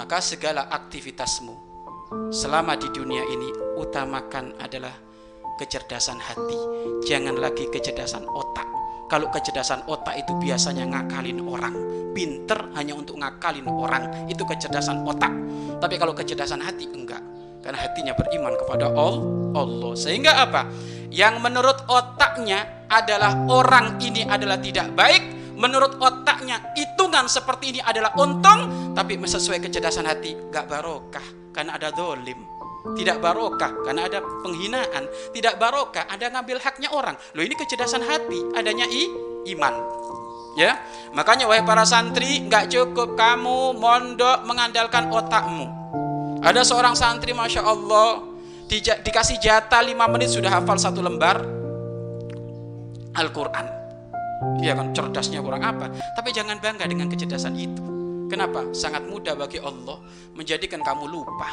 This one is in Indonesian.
maka segala aktivitasmu selama di dunia ini utamakan adalah kecerdasan hati. Jangan lagi kecerdasan otak. Kalau kecerdasan otak itu biasanya ngakalin orang. Pinter hanya untuk ngakalin orang. Itu kecerdasan otak. Tapi kalau kecerdasan hati enggak. Karena hatinya beriman kepada Allah. Sehingga apa? Yang menurut otaknya adalah orang ini adalah tidak baik menurut otaknya hitungan seperti ini adalah untung tapi sesuai kecerdasan hati gak barokah karena ada dolim. Tidak barokah karena ada penghinaan. Tidak barokah ada ngambil haknya orang. Loh ini kecerdasan hati adanya i iman. Ya makanya wahai para santri nggak cukup kamu mondok mengandalkan otakmu. Ada seorang santri masya Allah di, dikasih jatah 5 menit sudah hafal satu lembar Al-Quran Iya kan cerdasnya kurang apa. Tapi jangan bangga dengan kecerdasan itu. Kenapa? Sangat mudah bagi Allah menjadikan kamu lupa.